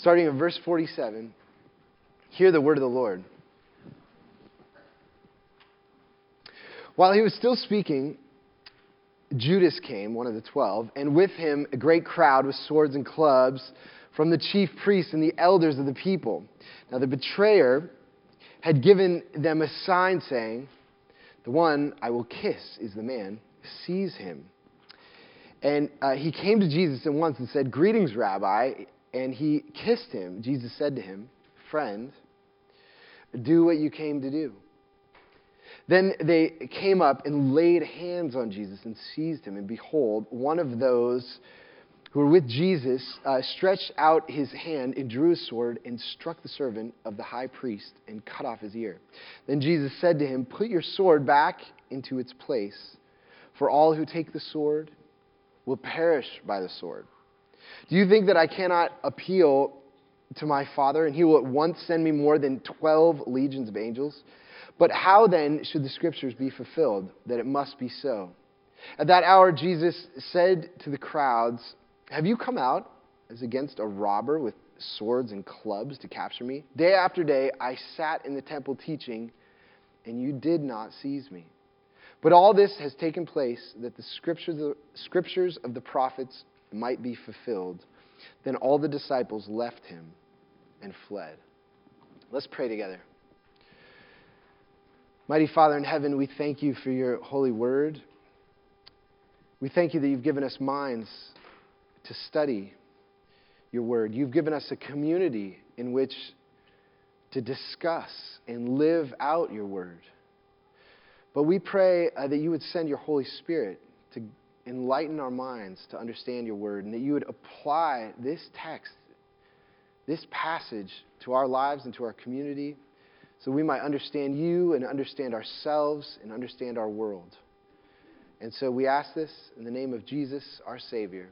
starting in verse 47. Hear the word of the Lord. While he was still speaking, Judas came, one of the twelve, and with him a great crowd with swords and clubs from the chief priests and the elders of the people. Now the betrayer had given them a sign saying, The one I will kiss is the man, seize him. And uh, he came to Jesus at once and said, Greetings, Rabbi. And he kissed him. Jesus said to him, Friend, do what you came to do. Then they came up and laid hands on Jesus and seized him. And behold, one of those who were with Jesus uh, stretched out his hand and drew his sword and struck the servant of the high priest and cut off his ear. Then Jesus said to him, Put your sword back into its place, for all who take the sword will perish by the sword. Do you think that I cannot appeal to my Father, and he will at once send me more than 12 legions of angels? But how then should the scriptures be fulfilled that it must be so? At that hour, Jesus said to the crowds, Have you come out as against a robber with swords and clubs to capture me? Day after day, I sat in the temple teaching, and you did not seize me. But all this has taken place that the scriptures, the scriptures of the prophets might be fulfilled. Then all the disciples left him and fled. Let's pray together. Mighty Father in heaven, we thank you for your holy word. We thank you that you've given us minds to study your word. You've given us a community in which to discuss and live out your word. But we pray uh, that you would send your Holy Spirit enlighten our minds to understand your word and that you would apply this text, this passage to our lives and to our community so we might understand you and understand ourselves and understand our world. And so we ask this in the name of Jesus, our Savior.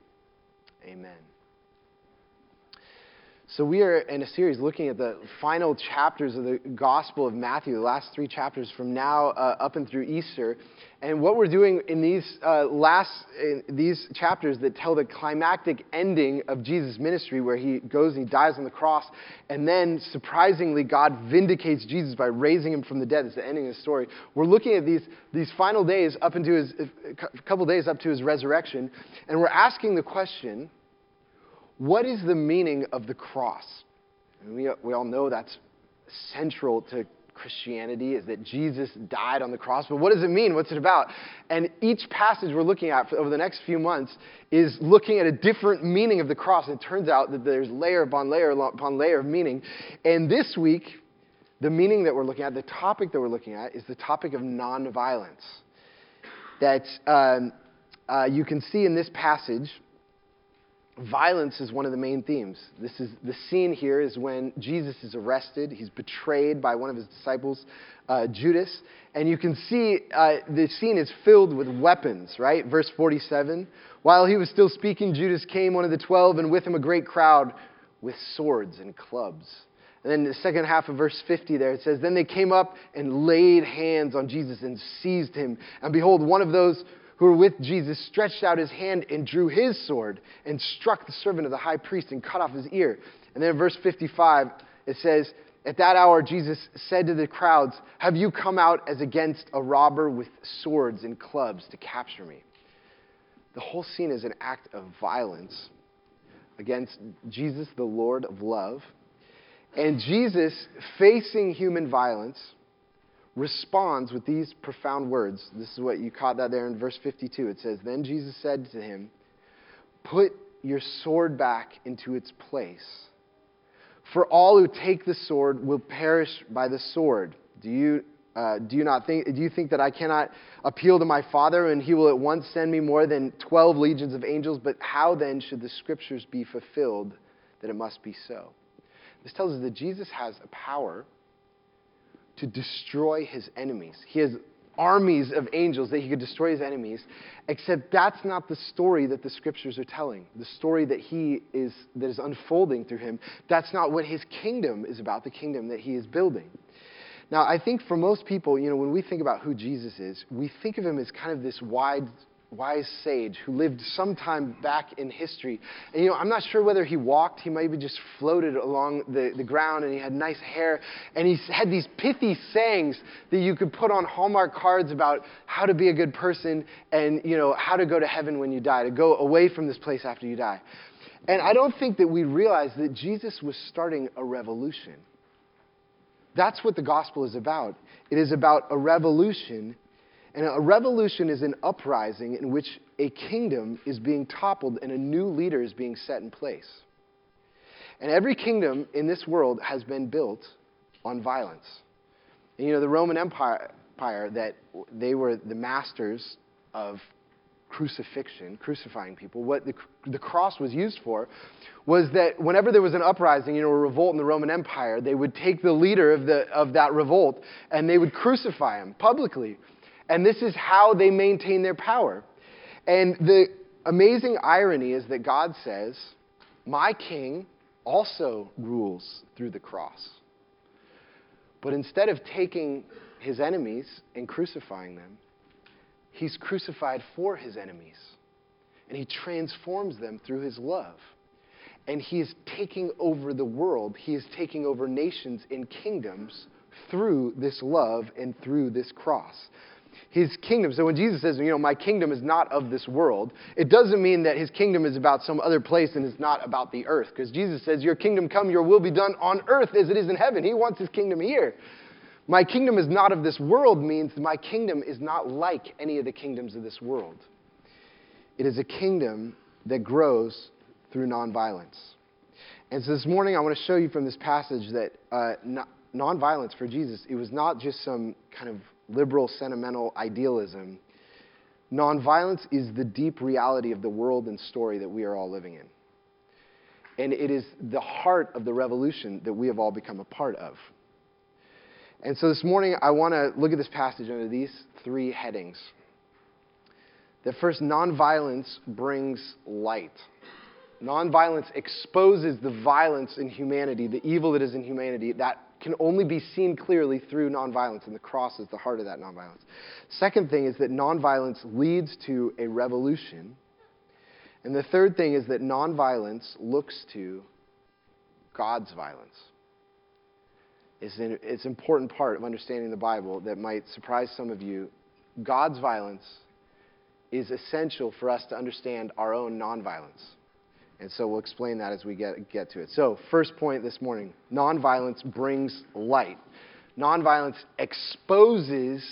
Amen. So, we are in a series looking at the final chapters of the Gospel of Matthew, the last three chapters from now uh, up and through Easter. And what we're doing in these uh, last in these chapters that tell the climactic ending of Jesus' ministry, where he goes and he dies on the cross, and then surprisingly, God vindicates Jesus by raising him from the dead. It's the ending of the story. We're looking at these, these final days up into his, a couple days up to his resurrection, and we're asking the question what is the meaning of the cross? We, we all know that's central to Christianity is that Jesus died on the cross. But what does it mean? What's it about? And each passage we're looking at over the next few months is looking at a different meaning of the cross. And it turns out that there's layer upon layer upon layer of meaning. And this week, the meaning that we're looking at, the topic that we're looking at, is the topic of nonviolence. That um, uh, you can see in this passage violence is one of the main themes. This is the scene here is when Jesus is arrested. He's betrayed by one of his disciples, uh, Judas, and you can see uh, the scene is filled with weapons. Right, verse 47. While he was still speaking, Judas came, one of the twelve, and with him a great crowd with swords and clubs. And then the second half of verse 50 there, it says, Then they came up and laid hands on Jesus and seized him. And behold, one of those who were with Jesus stretched out his hand and drew his sword and struck the servant of the high priest and cut off his ear. And then in verse 55, it says, At that hour, Jesus said to the crowds, Have you come out as against a robber with swords and clubs to capture me? The whole scene is an act of violence against Jesus, the Lord of love. And Jesus, facing human violence, responds with these profound words. This is what you caught that there in verse 52. It says, Then Jesus said to him, Put your sword back into its place. For all who take the sword will perish by the sword. Do you, uh, do you not think, do you think that I cannot appeal to my Father and he will at once send me more than 12 legions of angels? But how then should the scriptures be fulfilled that it must be so? This tells us that Jesus has a power to destroy his enemies. He has armies of angels that he could destroy his enemies, except that's not the story that the scriptures are telling. The story that he is that is unfolding through him, that's not what his kingdom is about, the kingdom that he is building. Now, I think for most people, you know, when we think about who Jesus is, we think of him as kind of this wide wise sage who lived sometime back in history. And, you know, I'm not sure whether he walked, he maybe just floated along the, the ground, and he had nice hair. And he had these pithy sayings that you could put on Hallmark cards about how to be a good person and, you know, how to go to heaven when you die, to go away from this place after you die. And I don't think that we realize that Jesus was starting a revolution. That's what the gospel is about. It is about a revolution and a revolution is an uprising in which a kingdom is being toppled and a new leader is being set in place. And every kingdom in this world has been built on violence. And you know, the Roman Empire, that they were the masters of crucifixion, crucifying people, what the, the cross was used for was that whenever there was an uprising, you know, a revolt in the Roman Empire, they would take the leader of, the, of that revolt and they would crucify him publicly. And this is how they maintain their power. And the amazing irony is that God says, My king also rules through the cross. But instead of taking his enemies and crucifying them, he's crucified for his enemies. And he transforms them through his love. And he is taking over the world, he is taking over nations and kingdoms through this love and through this cross his kingdom. So when Jesus says, you know, my kingdom is not of this world, it doesn't mean that his kingdom is about some other place and is not about the earth. Because Jesus says, Your kingdom come, your will be done on earth as it is in heaven. He wants his kingdom here. My kingdom is not of this world means my kingdom is not like any of the kingdoms of this world. It is a kingdom that grows through nonviolence. And so this morning I want to show you from this passage that uh, nonviolence for Jesus, it was not just some kind of liberal, sentimental idealism. Nonviolence is the deep reality of the world and story that we are all living in. And it is the heart of the revolution that we have all become a part of. And so this morning, I want to look at this passage under these three headings. That first, nonviolence brings light. Nonviolence exposes the violence in humanity, the evil that is in humanity, that can only be seen clearly through nonviolence, and the cross is the heart of that nonviolence. Second thing is that nonviolence leads to a revolution. And the third thing is that nonviolence looks to God's violence. It's an, it's an important part of understanding the Bible that might surprise some of you. God's violence is essential for us to understand our own nonviolence. And so we'll explain that as we get, get to it. So, first point this morning nonviolence brings light. Nonviolence exposes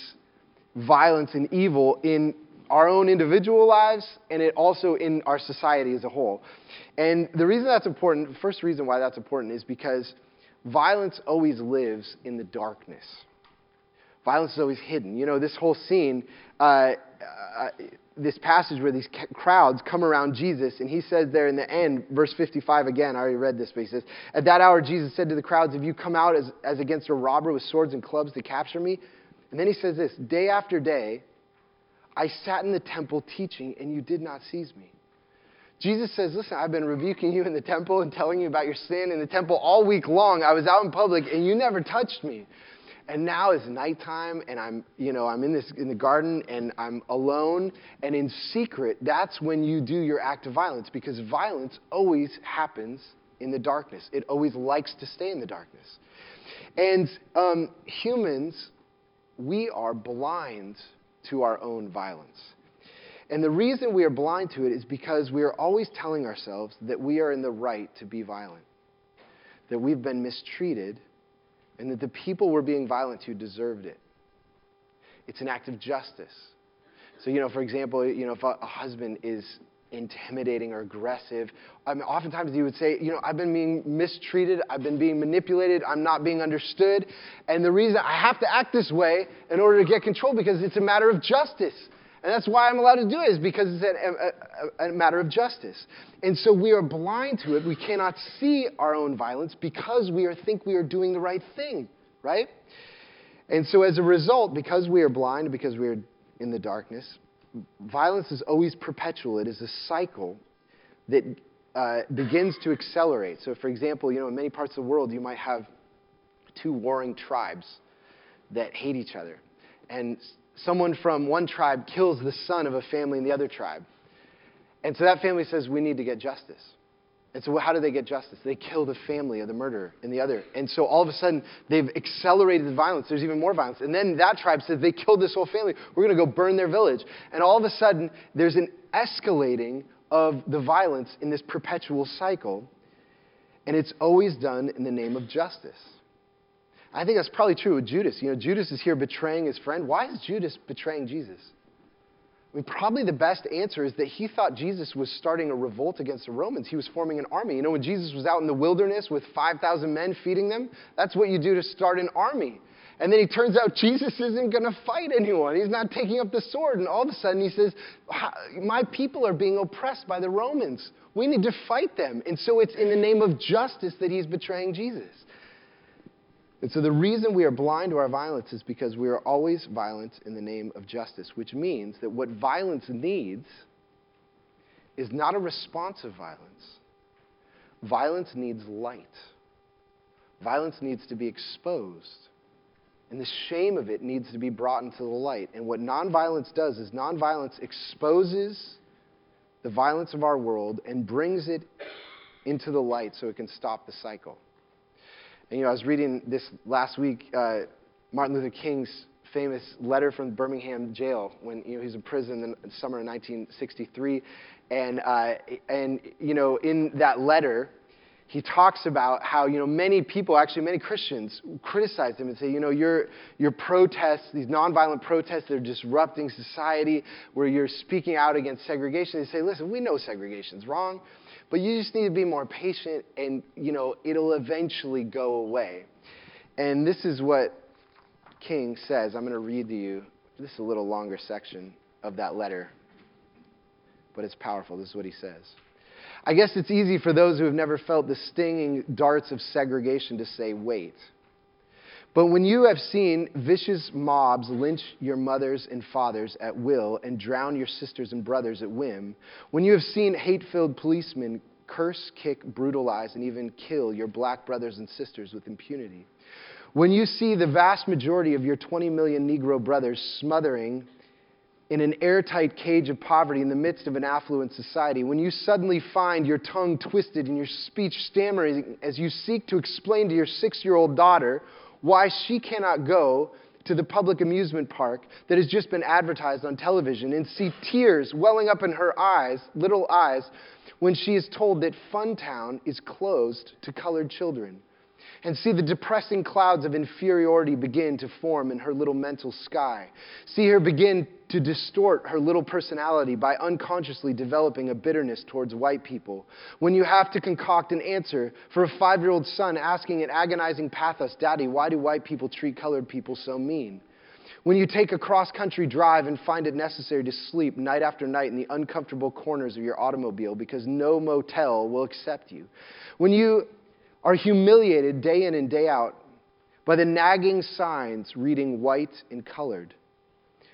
violence and evil in our own individual lives and it also in our society as a whole. And the reason that's important, the first reason why that's important is because violence always lives in the darkness. Violence is always hidden. You know, this whole scene, uh, uh, this passage where these crowds come around Jesus, and he says there in the end, verse 55 again, I already read this, but he says, At that hour, Jesus said to the crowds, Have you come out as, as against a robber with swords and clubs to capture me? And then he says this Day after day, I sat in the temple teaching, and you did not seize me. Jesus says, Listen, I've been rebuking you in the temple and telling you about your sin in the temple all week long. I was out in public, and you never touched me. And now it's nighttime and I'm, you know, I'm in this in the garden and I'm alone and in secret, that's when you do your act of violence because violence always happens in the darkness. It always likes to stay in the darkness. And um, humans, we are blind to our own violence. And the reason we are blind to it is because we are always telling ourselves that we are in the right to be violent, that we've been mistreated and that the people we're being violent to deserved it. It's an act of justice. So, you know, for example, you know, if a, a husband is intimidating or aggressive, I mean, oftentimes he would say, you know, I've been being mistreated, I've been being manipulated, I'm not being understood, and the reason I have to act this way in order to get control because it's a matter of justice. And that's why I'm allowed to do it, is because it's a, a, a, matter of justice. And so we are blind to it. We cannot see our own violence because we are, think we are doing the right thing, right? And so as a result, because we are blind, because we are in the darkness, violence is always perpetual. It is a cycle that uh, begins to accelerate. So, for example, you know, in many parts of the world, you might have two warring tribes that hate each other. And someone from one tribe kills the son of a family in the other tribe. And so that family says, We need to get justice. And so, how do they get justice? They kill the family of the murderer in the other. And so, all of a sudden, they've accelerated the violence. There's even more violence. And then that tribe says, They killed this whole family. We're going to go burn their village. And all of a sudden, there's an escalating of the violence in this perpetual cycle. And it's always done in the name of justice. I think that's probably true with Judas. You know, Judas is here betraying his friend. Why is Judas betraying Jesus? I mean, probably the best answer is that he thought Jesus was starting a revolt against the Romans. He was forming an army. You know, when Jesus was out in the wilderness with 5,000 men feeding them, that's what you do to start an army. And then he turns out Jesus isn't going to fight anyone. He's not taking up the sword. And all of a sudden he says, My people are being oppressed by the Romans. We need to fight them. And so it's in the name of justice that he's betraying Jesus. And so the reason we are blind to our violence is because we are always violent in the name of justice, which means that what violence needs is not a response of violence. Violence needs light. Violence needs to be exposed. And the shame of it needs to be brought into the light. And what nonviolence does is nonviolence exposes the violence of our world and brings it into the light so it can stop the cycle. And, you know, I was reading this last week, uh, Martin Luther King's famous letter from Birmingham jail when you know, he was in prison in the summer of 1963. And, uh, and, you know, in that letter, he talks about how, you know, many people, actually many Christians, criticize him and say, you know, your, your protests, these nonviolent protests, they're disrupting society, where you're speaking out against segregation. They say, listen, we know segregation's wrong. But you just need to be more patient and, you know, it'll eventually go away. And this is what King says. I'm going to read to you. This is a little longer section of that letter, but it's powerful. This is what he says. I guess it's easy for those who have never felt the stinging darts of segregation to say, wait. But when you have seen vicious mobs lynch your mothers and fathers at will and drown your sisters and brothers at whim, when you have seen hate filled policemen curse, kick, brutalize, and even kill your black brothers and sisters with impunity, when you see the vast majority of your 20 million Negro brothers smothering in an airtight cage of poverty in the midst of an affluent society, when you suddenly find your tongue twisted and your speech stammering as you seek to explain to your six year old daughter why she cannot go to the public amusement park that has just been advertised on television and see tears welling up in her eyes, little eyes, when she is told that Funtown is closed to colored children and see the depressing clouds of inferiority begin to form in her little mental sky. See her begin to distort her little personality by unconsciously developing a bitterness towards white people. When you have to concoct an answer for a five year old son asking in agonizing pathos, Daddy, why do white people treat colored people so mean? When you take a cross country drive and find it necessary to sleep night after night in the uncomfortable corners of your automobile because no motel will accept you. When you are humiliated day in and day out by the nagging signs reading white and colored.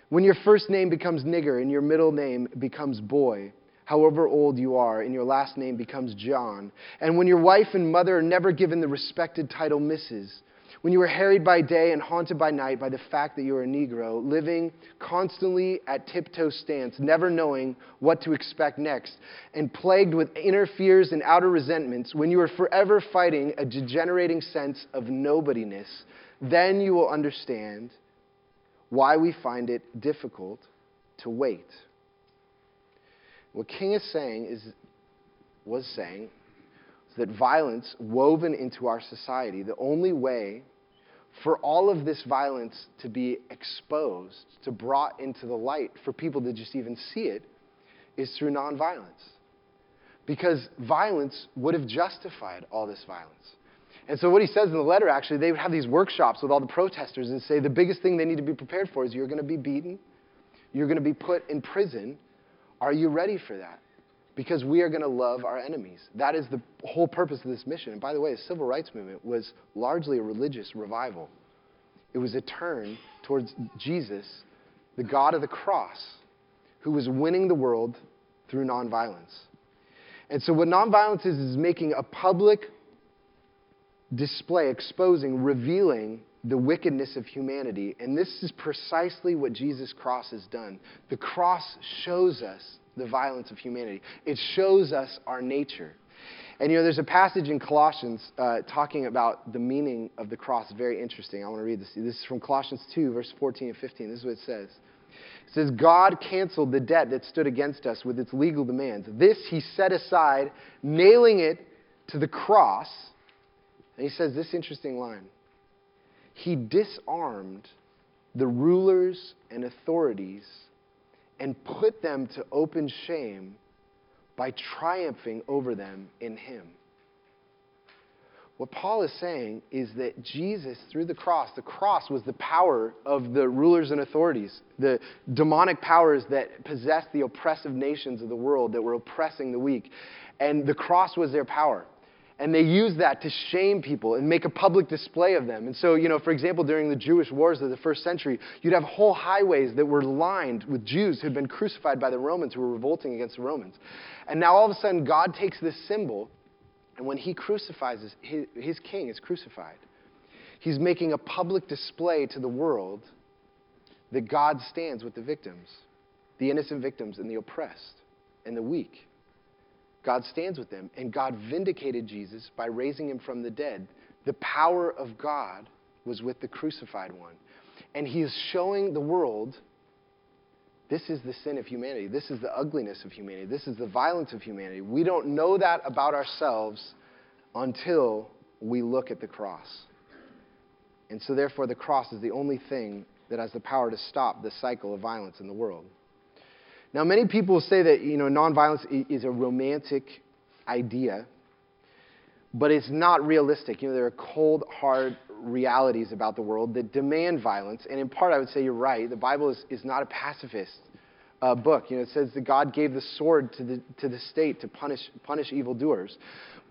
When your first name becomes nigger and your middle name becomes boy, however old you are, and your last name becomes John, and when your wife and mother are never given the respected title Mrs., when you were harried by day and haunted by night by the fact that you were a Negro, living constantly at tiptoe stance, never knowing what to expect next, and plagued with inner fears and outer resentments, when you were forever fighting a degenerating sense of nobodiness, then you will understand why we find it difficult to wait. What King is saying is, was saying that violence woven into our society, the only way for all of this violence to be exposed, to brought into the light, for people to just even see it, is through nonviolence. Because violence would have justified all this violence. And so, what he says in the letter actually, they would have these workshops with all the protesters and say the biggest thing they need to be prepared for is you're going to be beaten, you're going to be put in prison. Are you ready for that? Because we are going to love our enemies. That is the whole purpose of this mission. And by the way, the civil rights movement was largely a religious revival. It was a turn towards Jesus, the God of the cross, who was winning the world through nonviolence. And so, what nonviolence is, is making a public display, exposing, revealing the wickedness of humanity. And this is precisely what Jesus' cross has done. The cross shows us the violence of humanity, it shows us our nature. And you know, there's a passage in Colossians uh, talking about the meaning of the cross. Very interesting. I want to read this. This is from Colossians 2, verse 14 and 15. This is what it says. It says, God canceled the debt that stood against us with its legal demands. This he set aside, nailing it to the cross. And he says this interesting line He disarmed the rulers and authorities and put them to open shame by triumphing over them in Him. What Paul is saying is that Jesus, through the cross, the cross was the power of the rulers and authorities, the demonic powers that possessed the oppressive nations of the world that were oppressing the weak. And the cross was their power. And they use that to shame people and make a public display of them. And so, you know, for example, during the Jewish wars of the first century, you'd have whole highways that were lined with Jews who had been crucified by the Romans who were revolting against the Romans. And now all of a sudden, God takes this symbol, and when he crucifies his, his king is crucified, he's making a public display to the world that God stands with the victims, the innocent victims, and the oppressed and the weak. God stands with them. And God vindicated Jesus by raising him from the dead. The power of God was with the crucified one. And he is showing the world this is the sin of humanity. This is the ugliness of humanity. This is the violence of humanity. We don't know that about ourselves until we look at the cross. And so, therefore, the cross is the only thing that has the power to stop the cycle of violence in the world. Now, many people say that you know, nonviolence is a romantic idea, but it's not realistic. You know, there are cold, hard realities about the world that demand violence. And in part, I would say you're right. The Bible is, is not a pacifist uh, book. You know, it says that God gave the sword to the, to the state to punish, punish evildoers.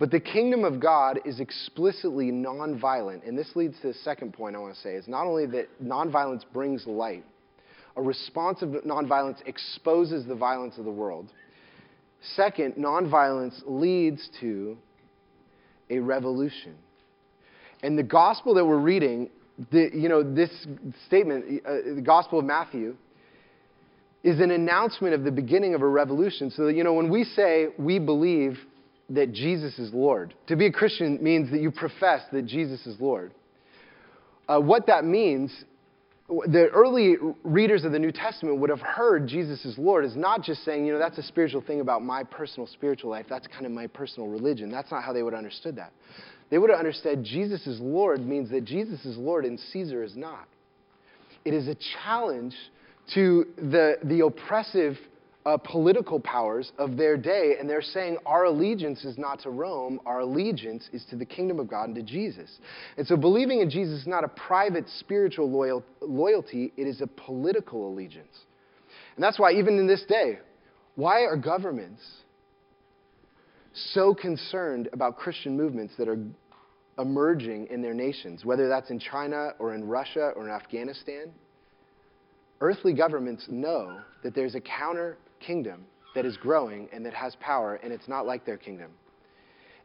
But the kingdom of God is explicitly nonviolent. And this leads to the second point I want to say is not only that nonviolence brings light, a response of nonviolence exposes the violence of the world. Second, nonviolence leads to a revolution. And the gospel that we're reading, the, you know, this statement, uh, the gospel of Matthew, is an announcement of the beginning of a revolution. So, that, you know, when we say we believe that Jesus is Lord, to be a Christian means that you profess that Jesus is Lord. Uh, what that means the early readers of the New Testament would have heard Jesus is Lord as not just saying, you know, that's a spiritual thing about my personal spiritual life. That's kind of my personal religion. That's not how they would have understood that. They would have understood Jesus is Lord means that Jesus is Lord and Caesar is not. It is a challenge to the, the oppressive uh, political powers of their day, and they're saying our allegiance is not to Rome, our allegiance is to the kingdom of God and to Jesus. And so believing in Jesus is not a private spiritual loyal, loyalty, it is a political allegiance. And that's why, even in this day, why are governments so concerned about Christian movements that are emerging in their nations, whether that's in China or in Russia or in Afghanistan? Earthly governments know that there's a counter kingdom that is growing and that has power, and it's not like their kingdom.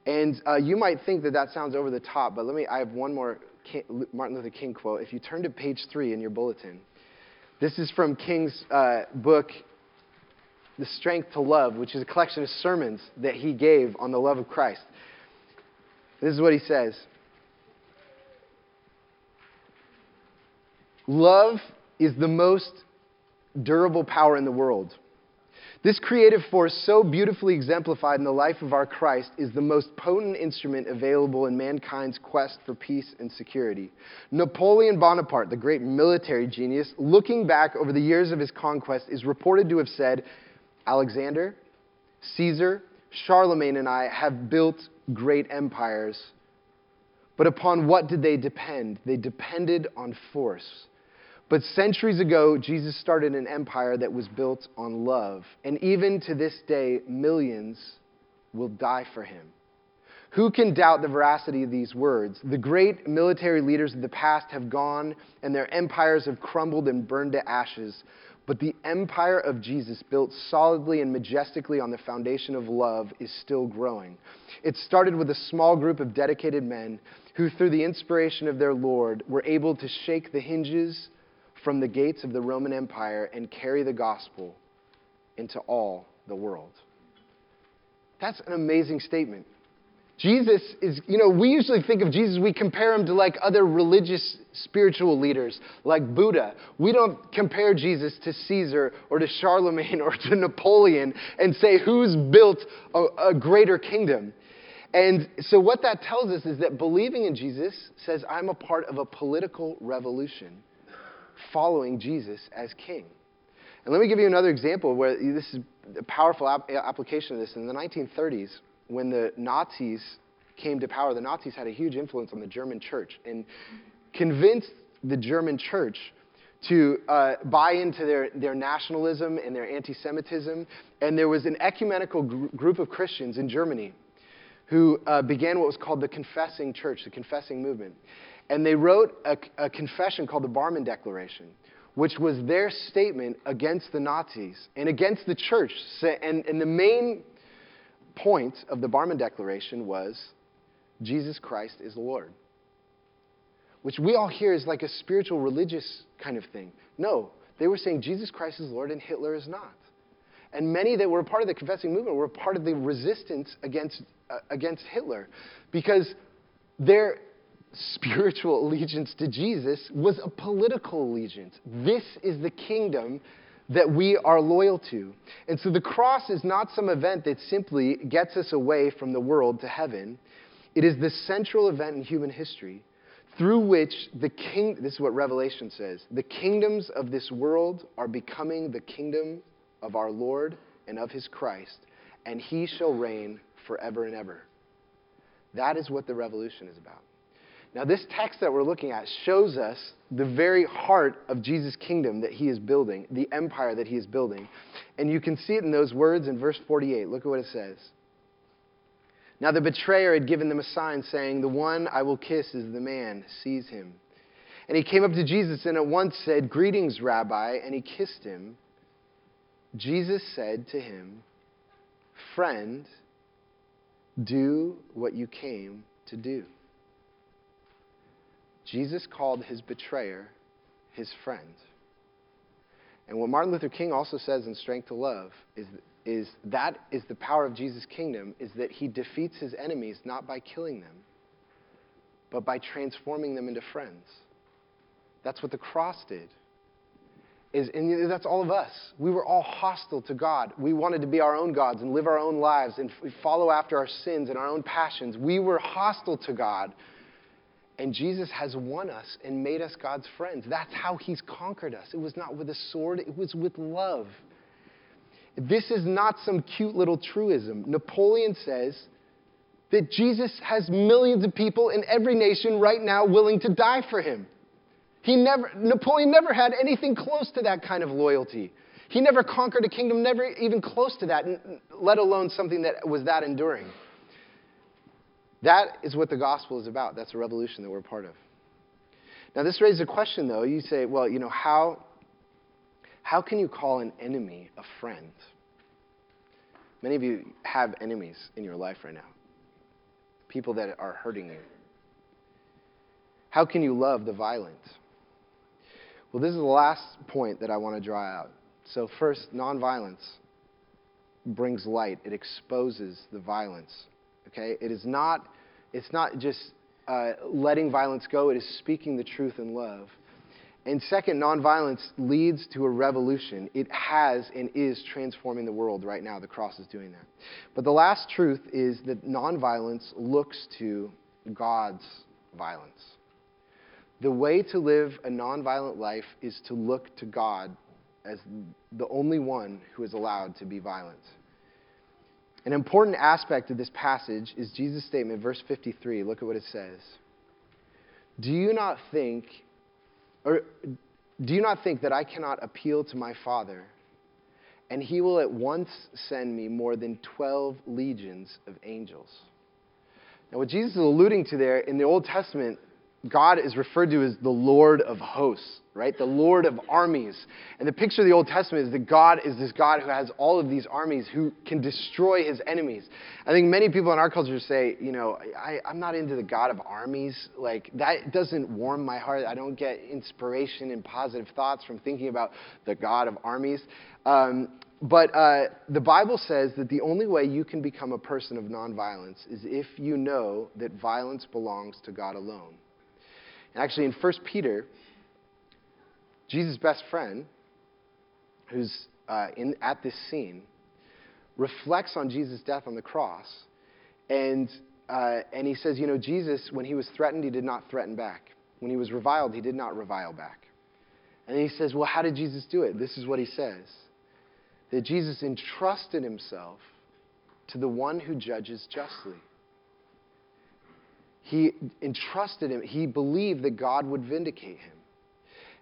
And uh, you might think that that sounds over the top, but let me, I have one more King, Martin Luther King quote. If you turn to page three in your bulletin, this is from King's uh, book, The Strength to Love, which is a collection of sermons that he gave on the love of Christ. This is what he says Love is the most durable power in the world. This creative force, so beautifully exemplified in the life of our Christ, is the most potent instrument available in mankind's quest for peace and security. Napoleon Bonaparte, the great military genius, looking back over the years of his conquest, is reported to have said, Alexander, Caesar, Charlemagne, and I have built great empires. But upon what did they depend? They depended on force. But centuries ago, Jesus started an empire that was built on love. And even to this day, millions will die for him. Who can doubt the veracity of these words? The great military leaders of the past have gone, and their empires have crumbled and burned to ashes. But the empire of Jesus, built solidly and majestically on the foundation of love, is still growing. It started with a small group of dedicated men who, through the inspiration of their Lord, were able to shake the hinges from the gates of the Roman Empire and carry the gospel into all the world. That's an amazing statement. Jesus is, you know, we usually think of Jesus, we compare him to like other religious spiritual leaders like Buddha. We don't compare Jesus to Caesar or to Charlemagne or to Napoleon and say who's built a, a greater kingdom. And so, what that tells us is that believing in Jesus says, I'm a part of a political revolution following Jesus as king. And let me give you another example where this is a powerful ap- application of this. In the 1930s, when the Nazis came to power, the Nazis had a huge influence on the German church and convinced the German church to uh, buy into their, their nationalism and their anti Semitism. And there was an ecumenical gr- group of Christians in Germany who uh, began what was called the Confessing Church, the Confessing Movement. And they wrote a, a confession called the Barmen Declaration, which was their statement against the Nazis and against the church. And, and the main point of the Barmen Declaration was Jesus Christ is Lord. Which we all hear is like a spiritual, religious kind of thing. No, they were saying Jesus Christ is Lord and Hitler is not. And many that were part of the confessing movement were part of the resistance against, uh, against Hitler because their spiritual allegiance to Jesus was a political allegiance. This is the kingdom that we are loyal to. And so the cross is not some event that simply gets us away from the world to heaven. It is the central event in human history through which the king this is what Revelation says, the kingdoms of this world are becoming the kingdom of our Lord and of his Christ, and he shall reign forever and ever. That is what the revolution is about. Now, this text that we're looking at shows us the very heart of Jesus' kingdom that he is building, the empire that he is building. And you can see it in those words in verse 48. Look at what it says. Now, the betrayer had given them a sign saying, The one I will kiss is the man, seize him. And he came up to Jesus and at once said, Greetings, Rabbi, and he kissed him. Jesus said to him, Friend, do what you came to do. Jesus called his betrayer his friend. And what Martin Luther King also says in Strength to Love is, is that is the power of Jesus' kingdom, is that he defeats his enemies not by killing them, but by transforming them into friends. That's what the cross did. Is, and that's all of us. We were all hostile to God. We wanted to be our own gods and live our own lives and follow after our sins and our own passions. We were hostile to God. And Jesus has won us and made us God's friends. That's how he's conquered us. It was not with a sword, it was with love. This is not some cute little truism. Napoleon says that Jesus has millions of people in every nation right now willing to die for him. He never, Napoleon never had anything close to that kind of loyalty. He never conquered a kingdom, never even close to that, let alone something that was that enduring. That is what the gospel is about. That's a revolution that we're part of. Now, this raises a question, though. You say, well, you know, how, how can you call an enemy a friend? Many of you have enemies in your life right now, people that are hurting you. How can you love the violent? Well, this is the last point that I want to draw out. So, first, nonviolence brings light, it exposes the violence. Okay? It is not, it's not just uh, letting violence go, it is speaking the truth in love. And second, nonviolence leads to a revolution. It has and is transforming the world right now. The cross is doing that. But the last truth is that nonviolence looks to God's violence. The way to live a nonviolent life is to look to God as the only one who is allowed to be violent. An important aspect of this passage is Jesus' statement, verse 53. Look at what it says. Do you not think, or do you not think that I cannot appeal to my Father, and he will at once send me more than 12 legions of angels? Now, what Jesus is alluding to there in the Old Testament, God is referred to as the Lord of hosts. Right? The Lord of armies. And the picture of the Old Testament is that God is this God who has all of these armies who can destroy his enemies. I think many people in our culture say, you know, I, I'm not into the God of armies. Like, that doesn't warm my heart. I don't get inspiration and positive thoughts from thinking about the God of armies. Um, but uh, the Bible says that the only way you can become a person of nonviolence is if you know that violence belongs to God alone. And actually, in 1 Peter, Jesus' best friend, who's uh, in, at this scene, reflects on Jesus' death on the cross. And, uh, and he says, You know, Jesus, when he was threatened, he did not threaten back. When he was reviled, he did not revile back. And he says, Well, how did Jesus do it? This is what he says that Jesus entrusted himself to the one who judges justly. He entrusted him, he believed that God would vindicate him.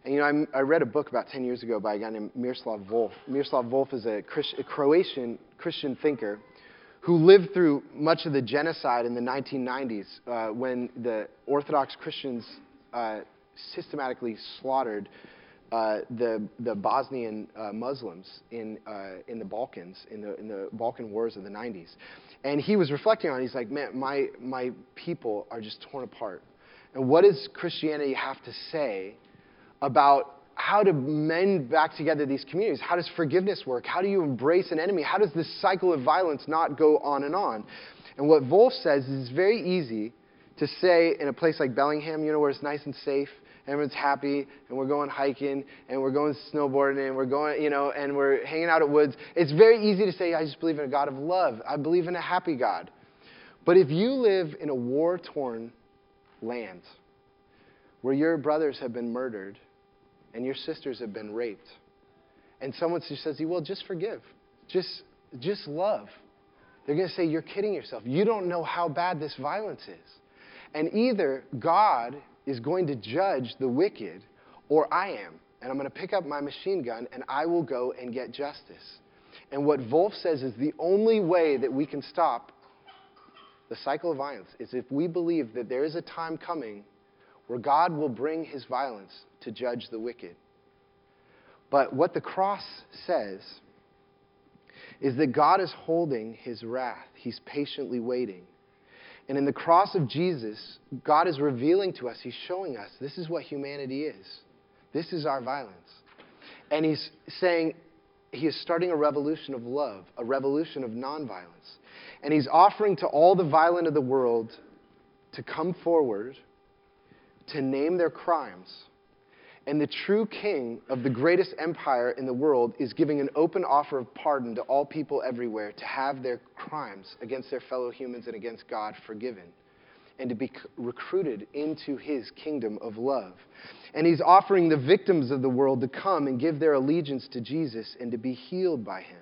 And you know, I, I read a book about 10 years ago by a guy named Miroslav Volf. Miroslav Volf is a, Christ, a Croatian Christian thinker who lived through much of the genocide in the 1990s uh, when the Orthodox Christians uh, systematically slaughtered uh, the, the Bosnian uh, Muslims in, uh, in the Balkans, in the, in the Balkan wars of the 90s. And he was reflecting on it. He's like, man, my, my people are just torn apart. And what does Christianity have to say about how to mend back together these communities? How does forgiveness work? How do you embrace an enemy? How does this cycle of violence not go on and on? And what Volf says is it's very easy to say in a place like Bellingham, you know, where it's nice and safe, everyone's happy, and we're going hiking, and we're going snowboarding, and we're going, you know, and we're hanging out at woods. It's very easy to say, I just believe in a God of love. I believe in a happy God. But if you live in a war torn land where your brothers have been murdered and your sisters have been raped, and someone says, well, just forgive, just, just love. They're going to say, You're kidding yourself. You don't know how bad this violence is. And either God is going to judge the wicked, or I am. And I'm going to pick up my machine gun and I will go and get justice. And what Volf says is the only way that we can stop the cycle of violence is if we believe that there is a time coming where God will bring his violence to judge the wicked. But what the cross says is that God is holding his wrath, he's patiently waiting. And in the cross of Jesus, God is revealing to us, He's showing us this is what humanity is. This is our violence. And He's saying He is starting a revolution of love, a revolution of nonviolence. And He's offering to all the violent of the world to come forward, to name their crimes and the true king of the greatest empire in the world is giving an open offer of pardon to all people everywhere to have their crimes against their fellow humans and against God forgiven and to be recruited into his kingdom of love. And he's offering the victims of the world to come and give their allegiance to Jesus and to be healed by him.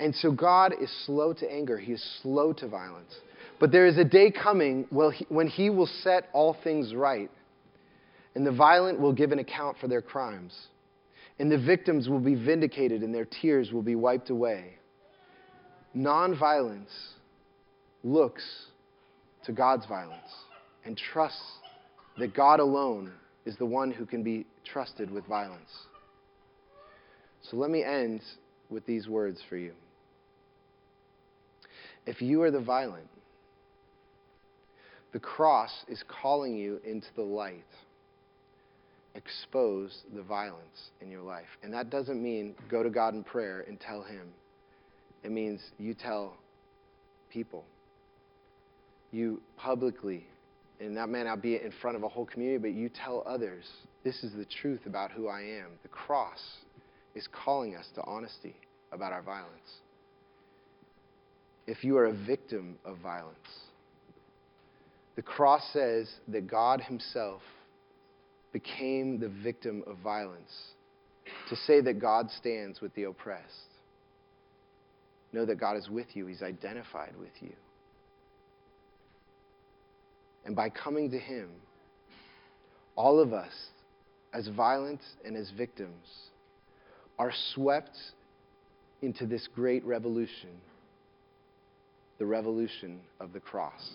And so God is slow to anger, he is slow to violence. But there is a day coming when he will set all things right and the violent will give an account for their crimes. And the victims will be vindicated, and their tears will be wiped away. Nonviolence looks to God's violence and trusts that God alone is the one who can be trusted with violence. So let me end with these words for you. If you are the violent, the cross is calling you into the light expose the violence in your life. And that doesn't mean go to God in prayer and tell Him. It means you tell people. You publicly, and that may not be in front of a whole community, but you tell others this is the truth about who I am. The cross is calling us to honesty about our violence. If you are a victim of violence, the cross says that God Himself became the victim of violence to say that God stands with the oppressed. Know that God is with you, He's identified with you. And by coming to Him, all of us, as violent and as victims, are swept into this great revolution the revolution of the cross.